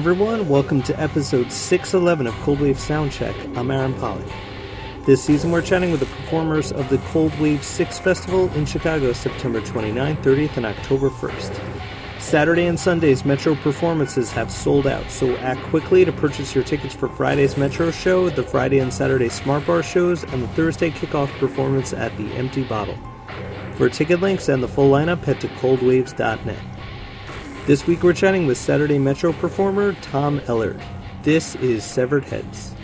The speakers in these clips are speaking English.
Everyone. Welcome to episode 611 of Cold Wave Soundcheck. I'm Aaron Pollock. This season, we're chatting with the performers of the Cold Wave 6 Festival in Chicago, September 29th, 30th, and October 1st. Saturday and Sunday's Metro performances have sold out, so act quickly to purchase your tickets for Friday's Metro show, the Friday and Saturday Smart Bar shows, and the Thursday kickoff performance at the Empty Bottle. For ticket links and the full lineup, head to coldwaves.net. This week we're chatting with Saturday Metro performer Tom Ellard. This is Severed Heads.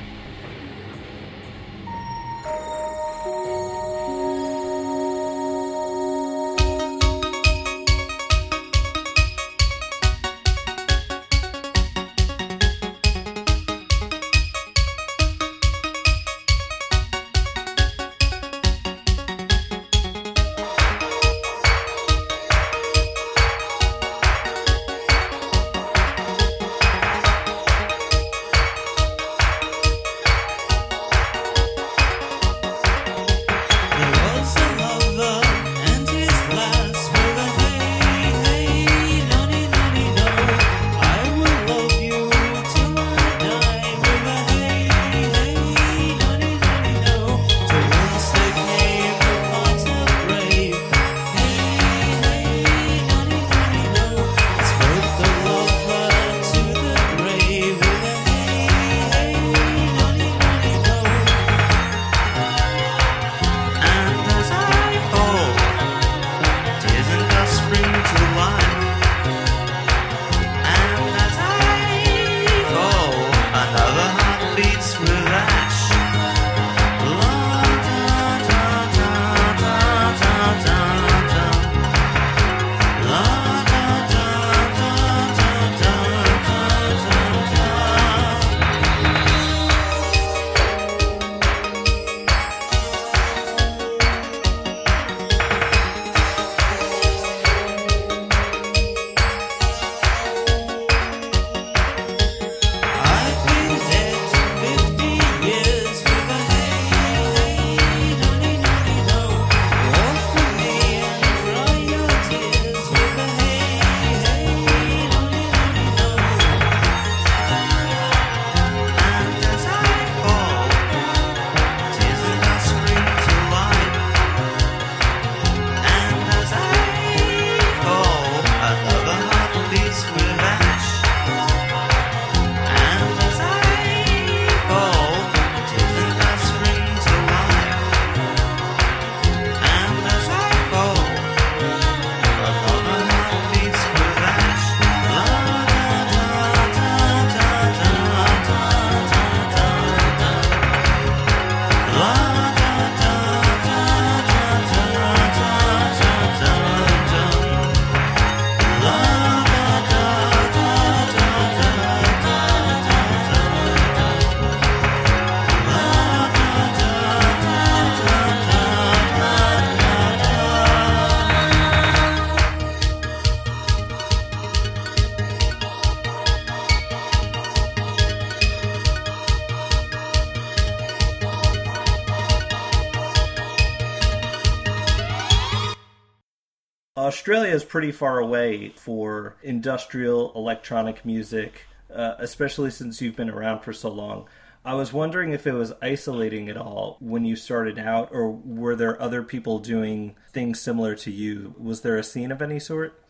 Australia is pretty far away for industrial electronic music, uh, especially since you've been around for so long. I was wondering if it was isolating at all when you started out, or were there other people doing things similar to you? Was there a scene of any sort?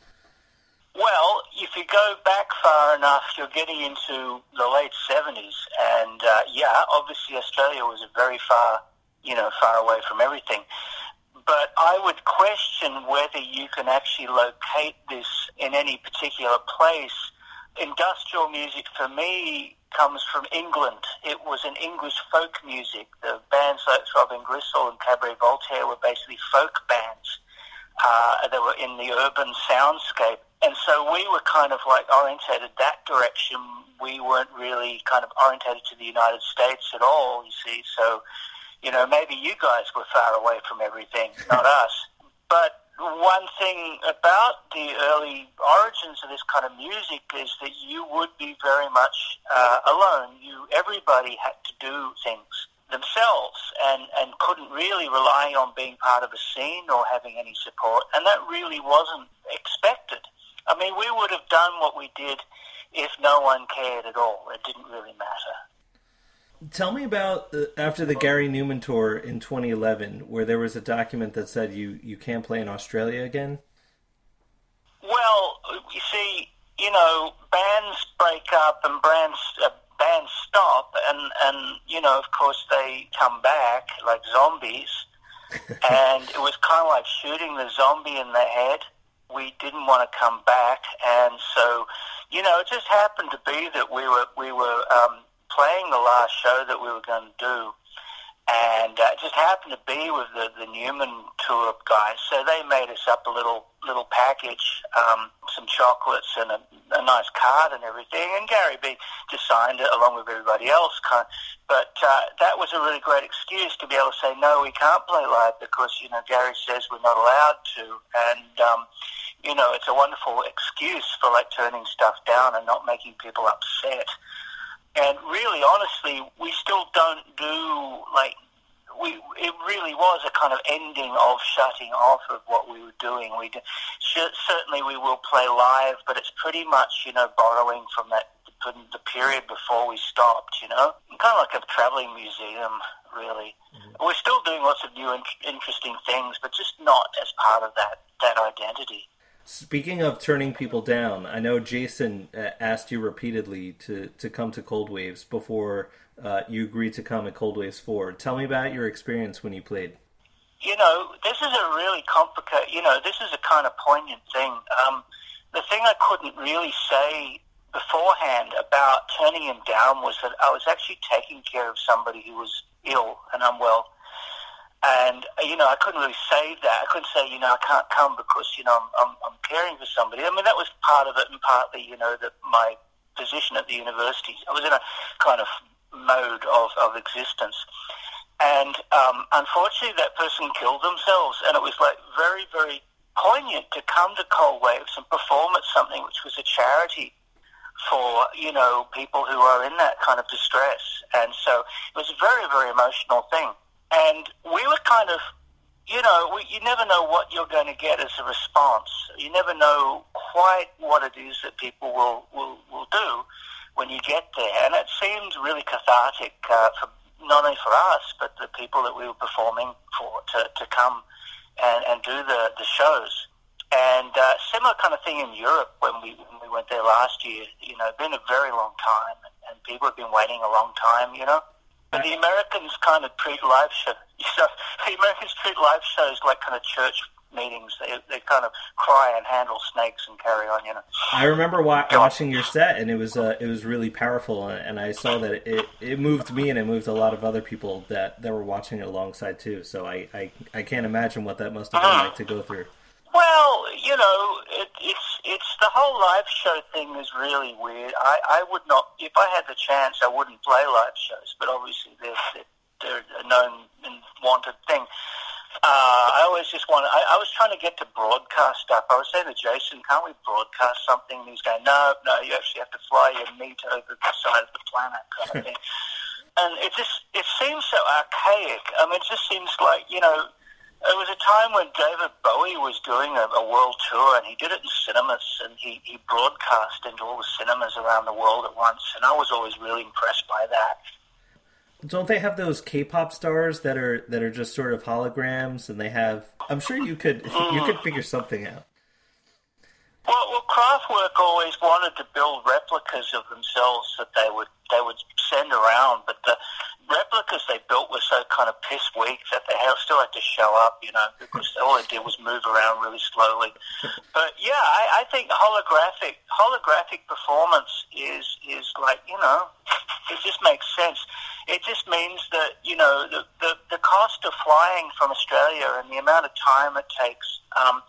Well, if you go back far enough, you're getting into the late 70s. And uh, yeah, obviously Australia was very far, you know, far away from everything but I would question whether you can actually locate this in any particular place. Industrial music for me comes from England. It was an English folk music. The bands like Throbbing Gristle and Cabaret Voltaire were basically folk bands uh, that were in the urban soundscape. And so we were kind of like orientated that direction. We weren't really kind of orientated to the United States at all, you see. So you know, maybe you guys were far away from everything, not us. But one thing about the early origins of this kind of music is that you would be very much uh, alone. You, everybody had to do things themselves and, and couldn't really rely on being part of a scene or having any support. And that really wasn't expected. I mean, we would have done what we did if no one cared at all. It didn't really matter. Tell me about uh, after the Gary Numan tour in 2011, where there was a document that said you, you can't play in Australia again. Well, you see, you know, bands break up and bands uh, bands stop, and and you know, of course, they come back like zombies, and it was kind of like shooting the zombie in the head. We didn't want to come back, and so, you know, it just happened to be that we were we were um, playing the last show that we were going to do, and uh, just happened to be with the, the Numan tour guys. So they made us up a little little package, um, some chocolates and a, a nice card and everything. And Gary B just signed it along with everybody else. Kind of, but uh, that was a really great excuse to be able to say no, we can't play live because you know Gary says we're not allowed to, and um, you know it's a wonderful excuse for like turning stuff down and not making people upset. And really, honestly, we still don't do like we. It really was a kind of ending of shutting off of what we were doing. We do, certainly we will play live, but it's pretty much you know borrowing from that the period before we stopped. You know, kind of like a traveling museum, really. Mm-hmm. We're still doing lots of new and interesting things, but just not as part of that that identity. Speaking of turning people down, I know Jason uh, asked you repeatedly to, to come to Cold Waves before uh, you agreed to come at Cold Waves 4. Tell me about your experience when you played. You know, this is a really complicated, you know, this is a kind of poignant thing. Um, the thing I couldn't really say beforehand about turning him down was that I was actually taking care of somebody who was ill and unwell and, you know, I couldn't really say that. I couldn't say, you know, I can't come because, you know, I'm, I'm, I'm caring for somebody. I mean, that was part of it and partly, you know, that my position at the university. I was in a kind of mode of, of existence. And um, unfortunately, that person killed themselves. And it was like very, very poignant to come to Cold Waves and perform at something which was a charity for, you know, people who are in that kind of distress. And so it was a very, very emotional thing. And we were kind of, you know, we, you never know what you're going to get as a response. You never know quite what it is that people will, will, will do when you get there. And it seemed really cathartic uh, for not only for us, but the people that we were performing for to, to come and, and do the, the shows. And uh, similar kind of thing in Europe when we when we went there last year. You know, been a very long time, and people have been waiting a long time. You know, but the Americans kind of treat live shows. You know, the Americans treat live shows like kind of church meetings. They they kind of cry and handle snakes and carry on. You know. I remember wa- watching your set, and it was uh, it was really powerful, and I saw that it it moved me, and it moved a lot of other people that that were watching it alongside too. So I I, I can't imagine what that must have been uh-huh. like to go through. Well, you know, it, it's it's the whole live show thing is really weird. I, I would not, if I had the chance, I wouldn't play live shows. But obviously, they're they're, they're a known and wanted thing. Uh, I always just want. I, I was trying to get to broadcast stuff. I was saying to Jason, "Can't we broadcast something?" And he's going, "No, no. You actually have to fly your meat over the side of the planet, kind of thing." and it just it seems so archaic. I mean, it just seems like you know it was a time when David Bowie was doing a, a world tour, and he did it in cinemas, and he, he broadcast into all the cinemas around the world at once, and I was always really impressed by that. Don't they have those K-pop stars that are that are just sort of holograms, and they have? I'm sure you could mm. you could figure something out. Well, well, Kraftwerk always wanted to build replicas of themselves that they would they would send around, but the replicas they built were so kind of piss weak that they still had to show up, you know, because all they did was move around really slowly. But yeah, I, I think holographic holographic performance is is like you know, it just makes sense. It just means that you know the the, the cost of flying from Australia and the amount of time it takes. Um,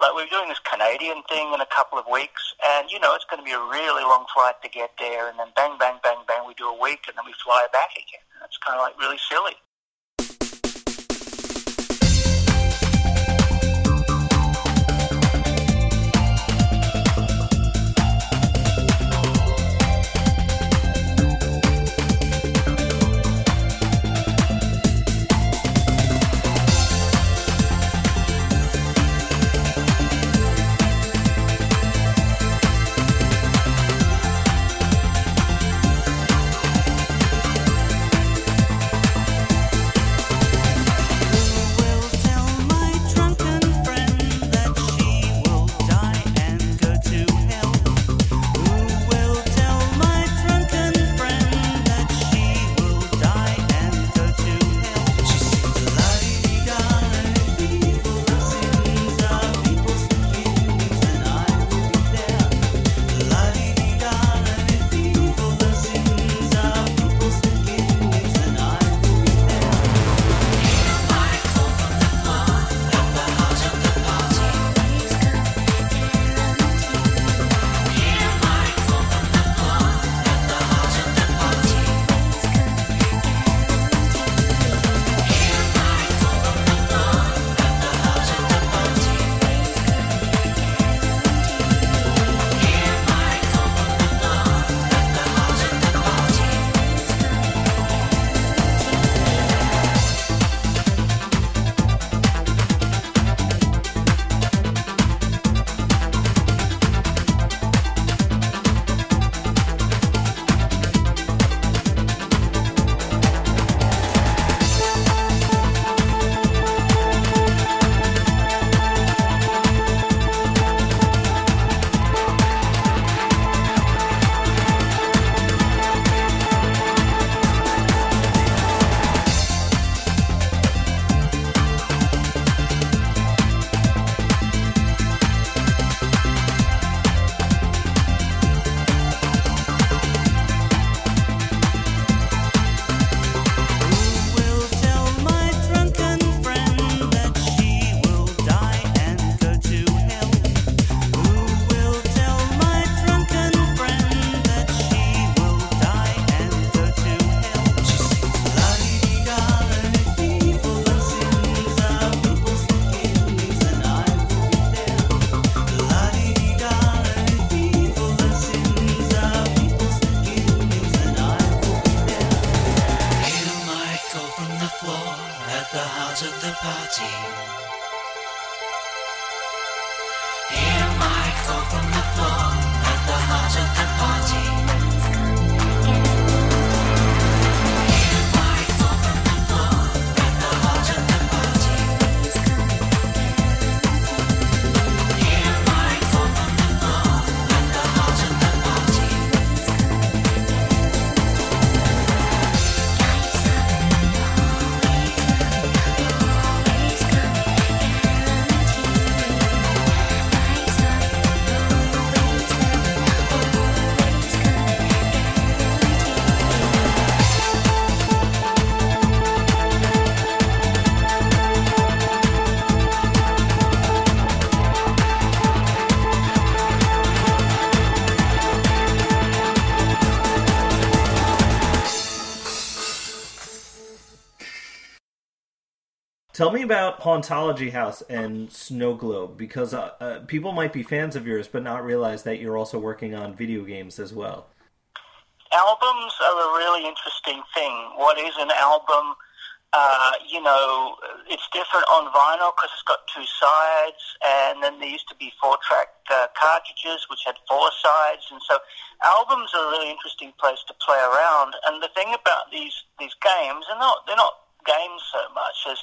like we're doing this Canadian thing in a couple of weeks, and you know it's going to be a really long flight to get there, and then bang, bang, bang, bang, we do a week, and then we fly back again. It's kind of like really silly. Tell me about Hauntology House and Snow Globe because uh, uh, people might be fans of yours but not realize that you're also working on video games as well. albums are a really interesting thing. What is an album? Uh, you know, it's different on vinyl because it's got two sides, and then there used to be four-track uh, cartridges which had four sides, and so albums are a really interesting place to play around. And the thing about these these games, they're not they're not games so much as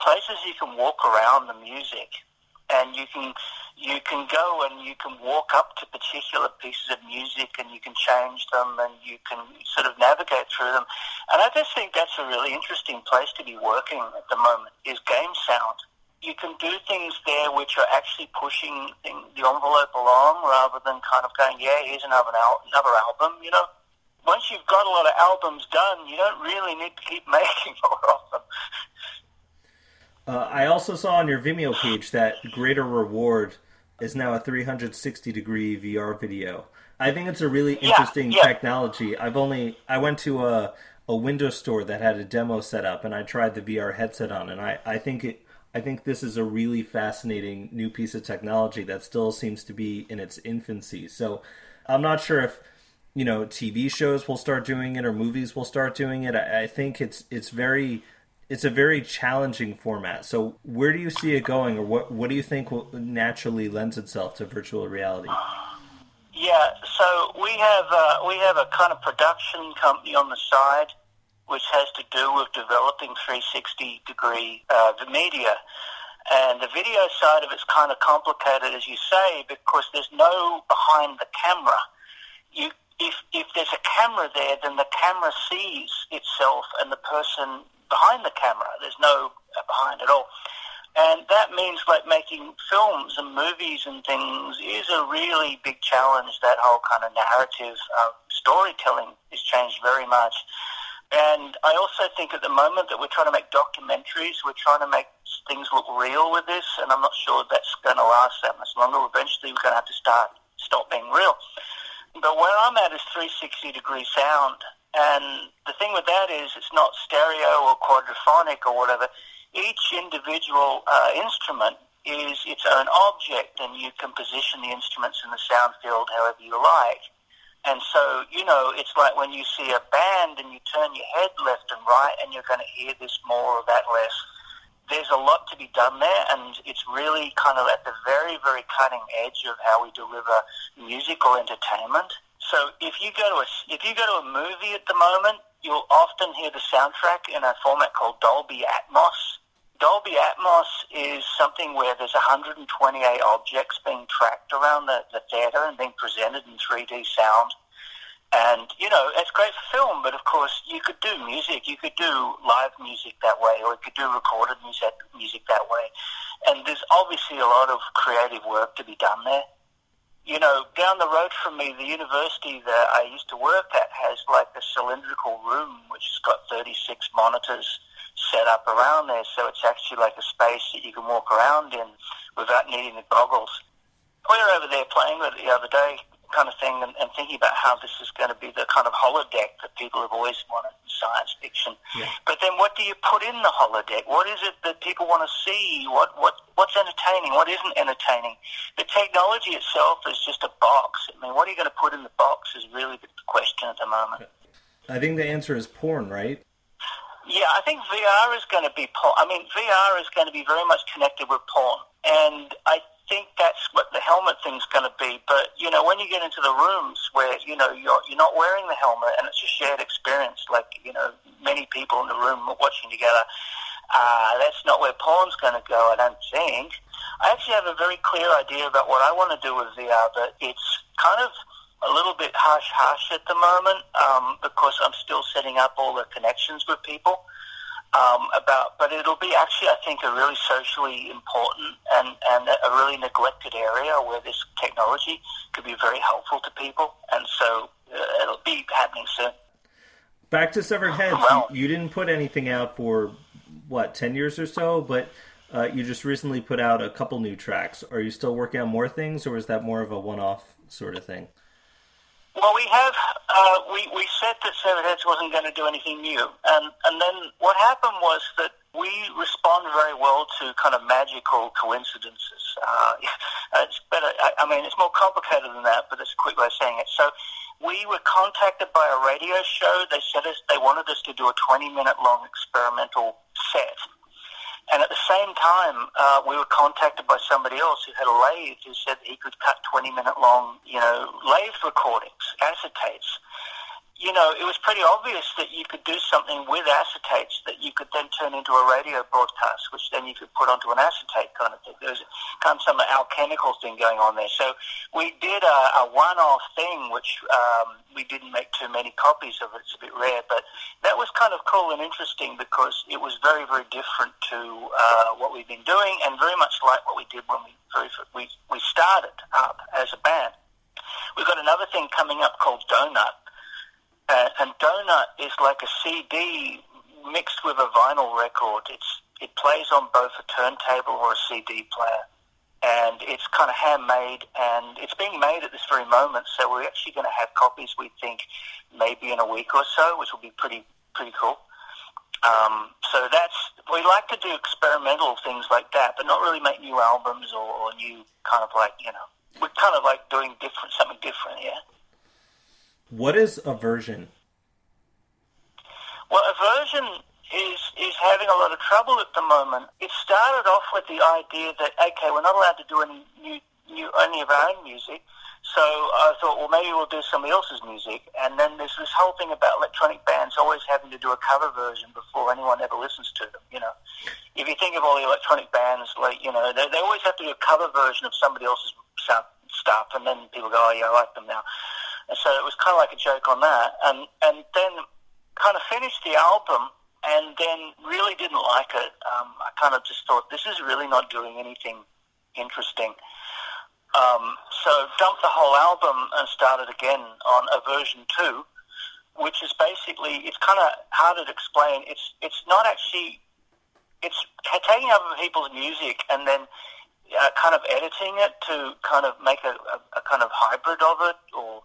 places you can walk around the music and you can you can go and you can walk up to particular pieces of music and you can change them and you can sort of navigate through them. And I just think that's a really interesting place to be working at the moment is game sound. You can do things there which are actually pushing the envelope along rather than kind of going, yeah, here's another al- another album, you know. Once you've got a lot of albums done, you don't really need to keep making more of them. Uh, I also saw on your Vimeo page that Greater Reward is now a 360 degree VR video. I think it's a really Yeah, interesting yeah. technology. I've only I went to a a Windows store that had a demo set up and I tried the VR headset on and I, I think it I think this is a really fascinating new piece of technology that still seems to be in its infancy. So I'm not sure if you know TV shows will start doing it or movies will start doing it. I, I think it's it's very it's a very challenging format. So where do you see it going, or what what do you think will naturally lends itself to virtual reality? Yeah, so we have uh, we have a kind of production company on the side, which has to do with developing 360 degree uh, the media, and the video side of it's kind of complicated, as you say, because there's no behind the camera. You if if there's a camera there, then the camera sees itself and the person behind the camera. There's no uh, behind at all. And that means like making films and movies and things is a really big challenge. That whole kind of narrative uh, storytelling has changed very much. And I also think at the moment that we're trying to make documentaries, we're trying to make things look real with this, and I'm not sure that's going to last that much longer. Eventually, we're going to have to start stop being real. But where I'm at is 360 degree sound, and the thing with that is it's not stereo or quadraphonic or whatever. Each individual uh, instrument is its own object, and you can position the instruments in the sound field however you like. And so, you know, it's like when you see a band and you turn your head left and right and you're going to hear this more or that less. There's a lot to be done there, and it's really kind of at the very, very cutting edge of how we deliver musical entertainment. So if you go to a if you go to a movie at the moment, you'll often hear the soundtrack in a format called Dolby Atmos. Dolby Atmos is something where there's 128 objects being tracked around the, the theater and being presented in 3D sound. And, you know, it's great for film, but of course you could do music. You could do live music that way, or you could do recorded music, music that way. And there's obviously a lot of creative work to be done there. You know, down the road from me, the university that I used to work at has like a cylindrical room which has got 36 monitors set up around there. So it's actually like a space that you can walk around in without needing the goggles. We were over there playing with it the other day, kind of thing, and, and thinking about how this is going to be the kind of holodeck that people have always wanted in science fiction. Yeah. But then, what do you put in the holodeck? What is it that people want to see? What what what's entertaining? What isn't entertaining? The technology itself is just a box. I mean, what are you going to put in the box is really the question at the moment. I think the answer is porn, right? Yeah, I think VR is going to be porn. I mean, VR is going to be very much connected with porn, and I think that's what the helmet thing's going to be. But you know, when you get into the rooms where you know you're you're not wearing the helmet and it's a shared experience, like you know, many people in the room watching together. Uh, that's not where porn's going to go. I don't think. I actually have a very clear idea about what I want to do with VR, but it's kind of a little bit harsh harsh at the moment um, because I'm still setting up all the connections with people. Um, about, but it'll be actually, I think, a really socially important and, and a really neglected area where this technology could be very helpful to people, and so uh, it'll be happening soon. Back to Severed Heads, Well- you, you didn't put anything out for what ten years or so, but uh, you just recently put out a couple new tracks. Are you still working on more things, or is that more of a one-off sort of thing? Well, we have uh, we we said that Severed Heads wasn't going to do anything new, and and then what happened was that we respond very well to kind of magical coincidences. Uh, it's better. I, I mean, it's more complicated than that, but it's a quick way of saying it. So. We were contacted by a radio show. They said us they wanted us to do a 20 minute long experimental set. And at the same time, uh, we were contacted by somebody else who had a lathe who said he could cut 20 minute long, you know, lathe recordings, acetates. You know, it was pretty obvious that you could do something with acetates that you could then turn into a radio broadcast, which then you could put onto an acetate kind of thing. There was kind of some alchemical thing going on there. So we did a, a one-off thing, which um, we didn't make too many copies of. It's a bit rare, but that was kind of cool and interesting because it was very, very different to uh, what we've been doing, and very much like what we did when we we we started up as a band. We've got another thing coming up called Donut, uh, and Donut is like a CD mixed with a vinyl record. It's it plays on both a turntable or a CD player, and it's kind of handmade, and it's being made at this very moment. So we're actually going to have copies. We think maybe in a week or so, which will be pretty pretty cool. Um, so that's we like to do experimental things like that, but not really make new albums or, or new kind of like you know we're kind of like doing different something different, yeah. What is aversion? Well, aversion is is having a lot of trouble at the moment. It started off with the idea that okay, we're not allowed to do any new, new any of our own music. So I thought, well, maybe we'll do somebody else's music. And then there's this whole thing about electronic bands always having to do a cover version before anyone ever listens to them. You know, if you think of all the electronic bands, like you know, they, they always have to do a cover version of somebody else's stuff, and then people go, oh yeah, I like them now. And so it was kind of like a joke on that. And and then kind of finished the album and then really didn't like it. Um, I kind of just thought this is really not doing anything interesting. Um, so dumped the whole album and started again on a version two, which is basically it's kind of hard to explain. It's it's not actually it's taking other people's music and then uh, kind of editing it to kind of make a, a, a kind of hybrid of it or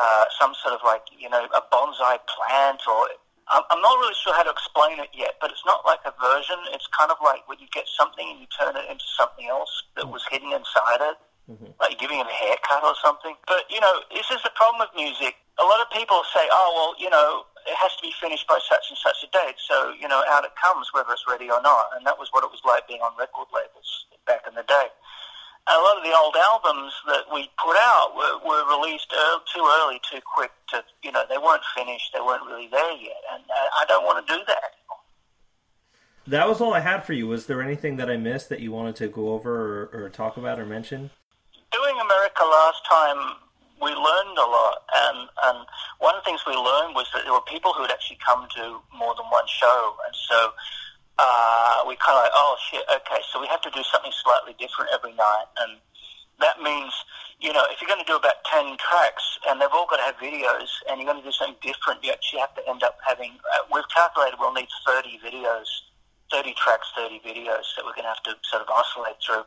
uh, some sort of like you know a bonsai plant or I'm, I'm not really sure how to explain it yet, but it's not like a version. It's kind of like when you get something and you turn it into something else that was hidden inside it, like giving it a haircut or something. But you know, this is the problem with music. A lot of people say, "Oh, well, you know, it has to be finished by such and such a date." So you know, out it comes, whether it's ready or not. And that was what it was like being on record labels back in the day. And a lot of the old albums that we put out were, were released early, too early, too quick. To you know, they weren't finished. They weren't really there yet, and uh, I don't want to do that anymore. That was all I had for you. Was there anything that I missed that you wanted to go over or, or talk about or mention? doing America last time, we learned a lot, and and one of the things we learned was that there were people who had actually come to more than one show, and so uh, we kind of like, oh shit, okay, so we have to do something slightly different every night, and that means you know if you're going to do about ten tracks, and they've all got to have videos, and you're going to do something different, you actually have to end up having. Uh, we've calculated we'll need thirty videos. 30 tracks, 30 videos that we're going to have to sort of isolate through.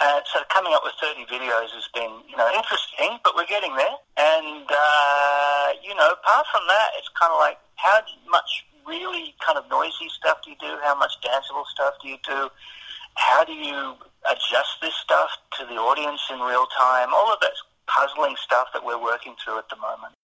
Uh, so coming up with 30 videos has been, you know, interesting, but we're getting there. And, uh, you know, apart from that, it's kind of like how much really kind of noisy stuff do you do? How much danceable stuff do you do? How do you adjust this stuff to the audience in real time? All of that's puzzling stuff that we're working through at the moment.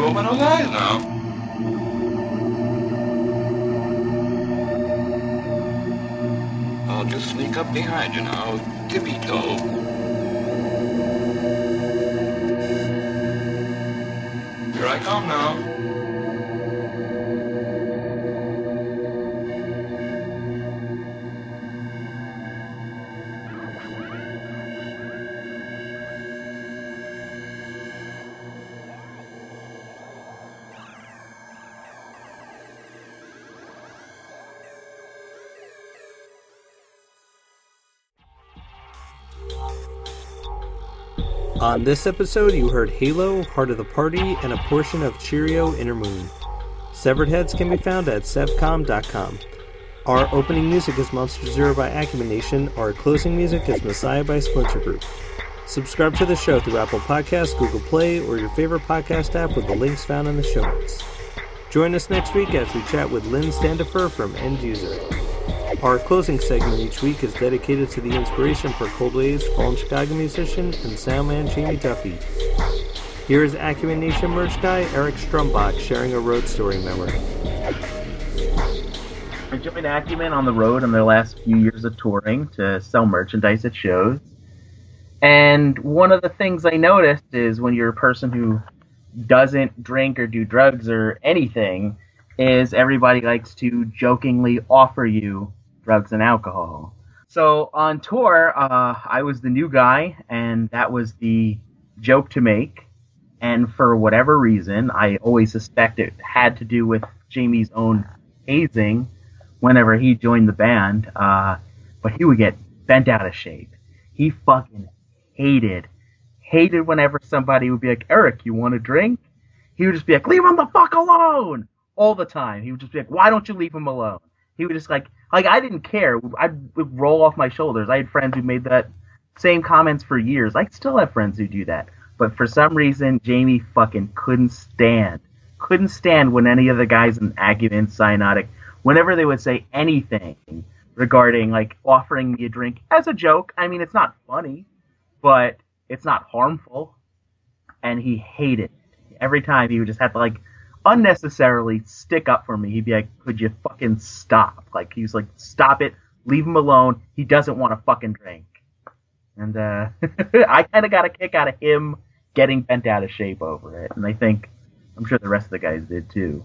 Now. I'll just sneak up behind you now, tippy toe. Here I come now. On this episode, you heard Halo, Heart of the Party, and a portion of Cheerio Inner Moon. Severed Heads can be found at sevcom.com. Our opening music is Monster Zero by Acumen Nation. Our closing music is Messiah by Splinter Group. Subscribe to the show through Apple Podcasts, Google Play, or your favorite podcast app with the links found in the show notes. Join us next week as we chat with Lynn Standifer from End User. Our closing segment each week is dedicated to the inspiration for Cold Waves fallen Chicago musician and soundman Jamie Duffy. Here is Acumen Nation merch guy Eric Strumbach sharing a road story memory. I joined Acumen on the road in their last few years of touring to sell merchandise at shows. And one of the things I noticed is when you're a person who doesn't drink or do drugs or anything, is everybody likes to jokingly offer you drugs and alcohol. So on tour, uh, I was the new guy, and that was the joke to make. And for whatever reason, I always suspect it had to do with Jamie's own hazing whenever he joined the band. Uh, but he would get bent out of shape. He fucking hated, hated whenever somebody would be like, Eric, you want a drink? He would just be like, leave him the fuck alone! All the time. He would just be like, why don't you leave him alone? He would just like, like I didn't care. I'd roll off my shoulders. I had friends who made that same comments for years. I still have friends who do that. But for some reason, Jamie fucking couldn't stand, couldn't stand when any of the guys in Acumen, Cyanotic, whenever they would say anything regarding like offering me a drink as a joke. I mean, it's not funny, but it's not harmful. And he hated it. Every time he would just have to like unnecessarily stick up for me. He'd be like, "Could you fucking stop?" Like he was like, "Stop it, leave him alone. He doesn't want to fucking drink." And uh, I kind of got a kick out of him getting bent out of shape over it, and I think I'm sure the rest of the guys did too.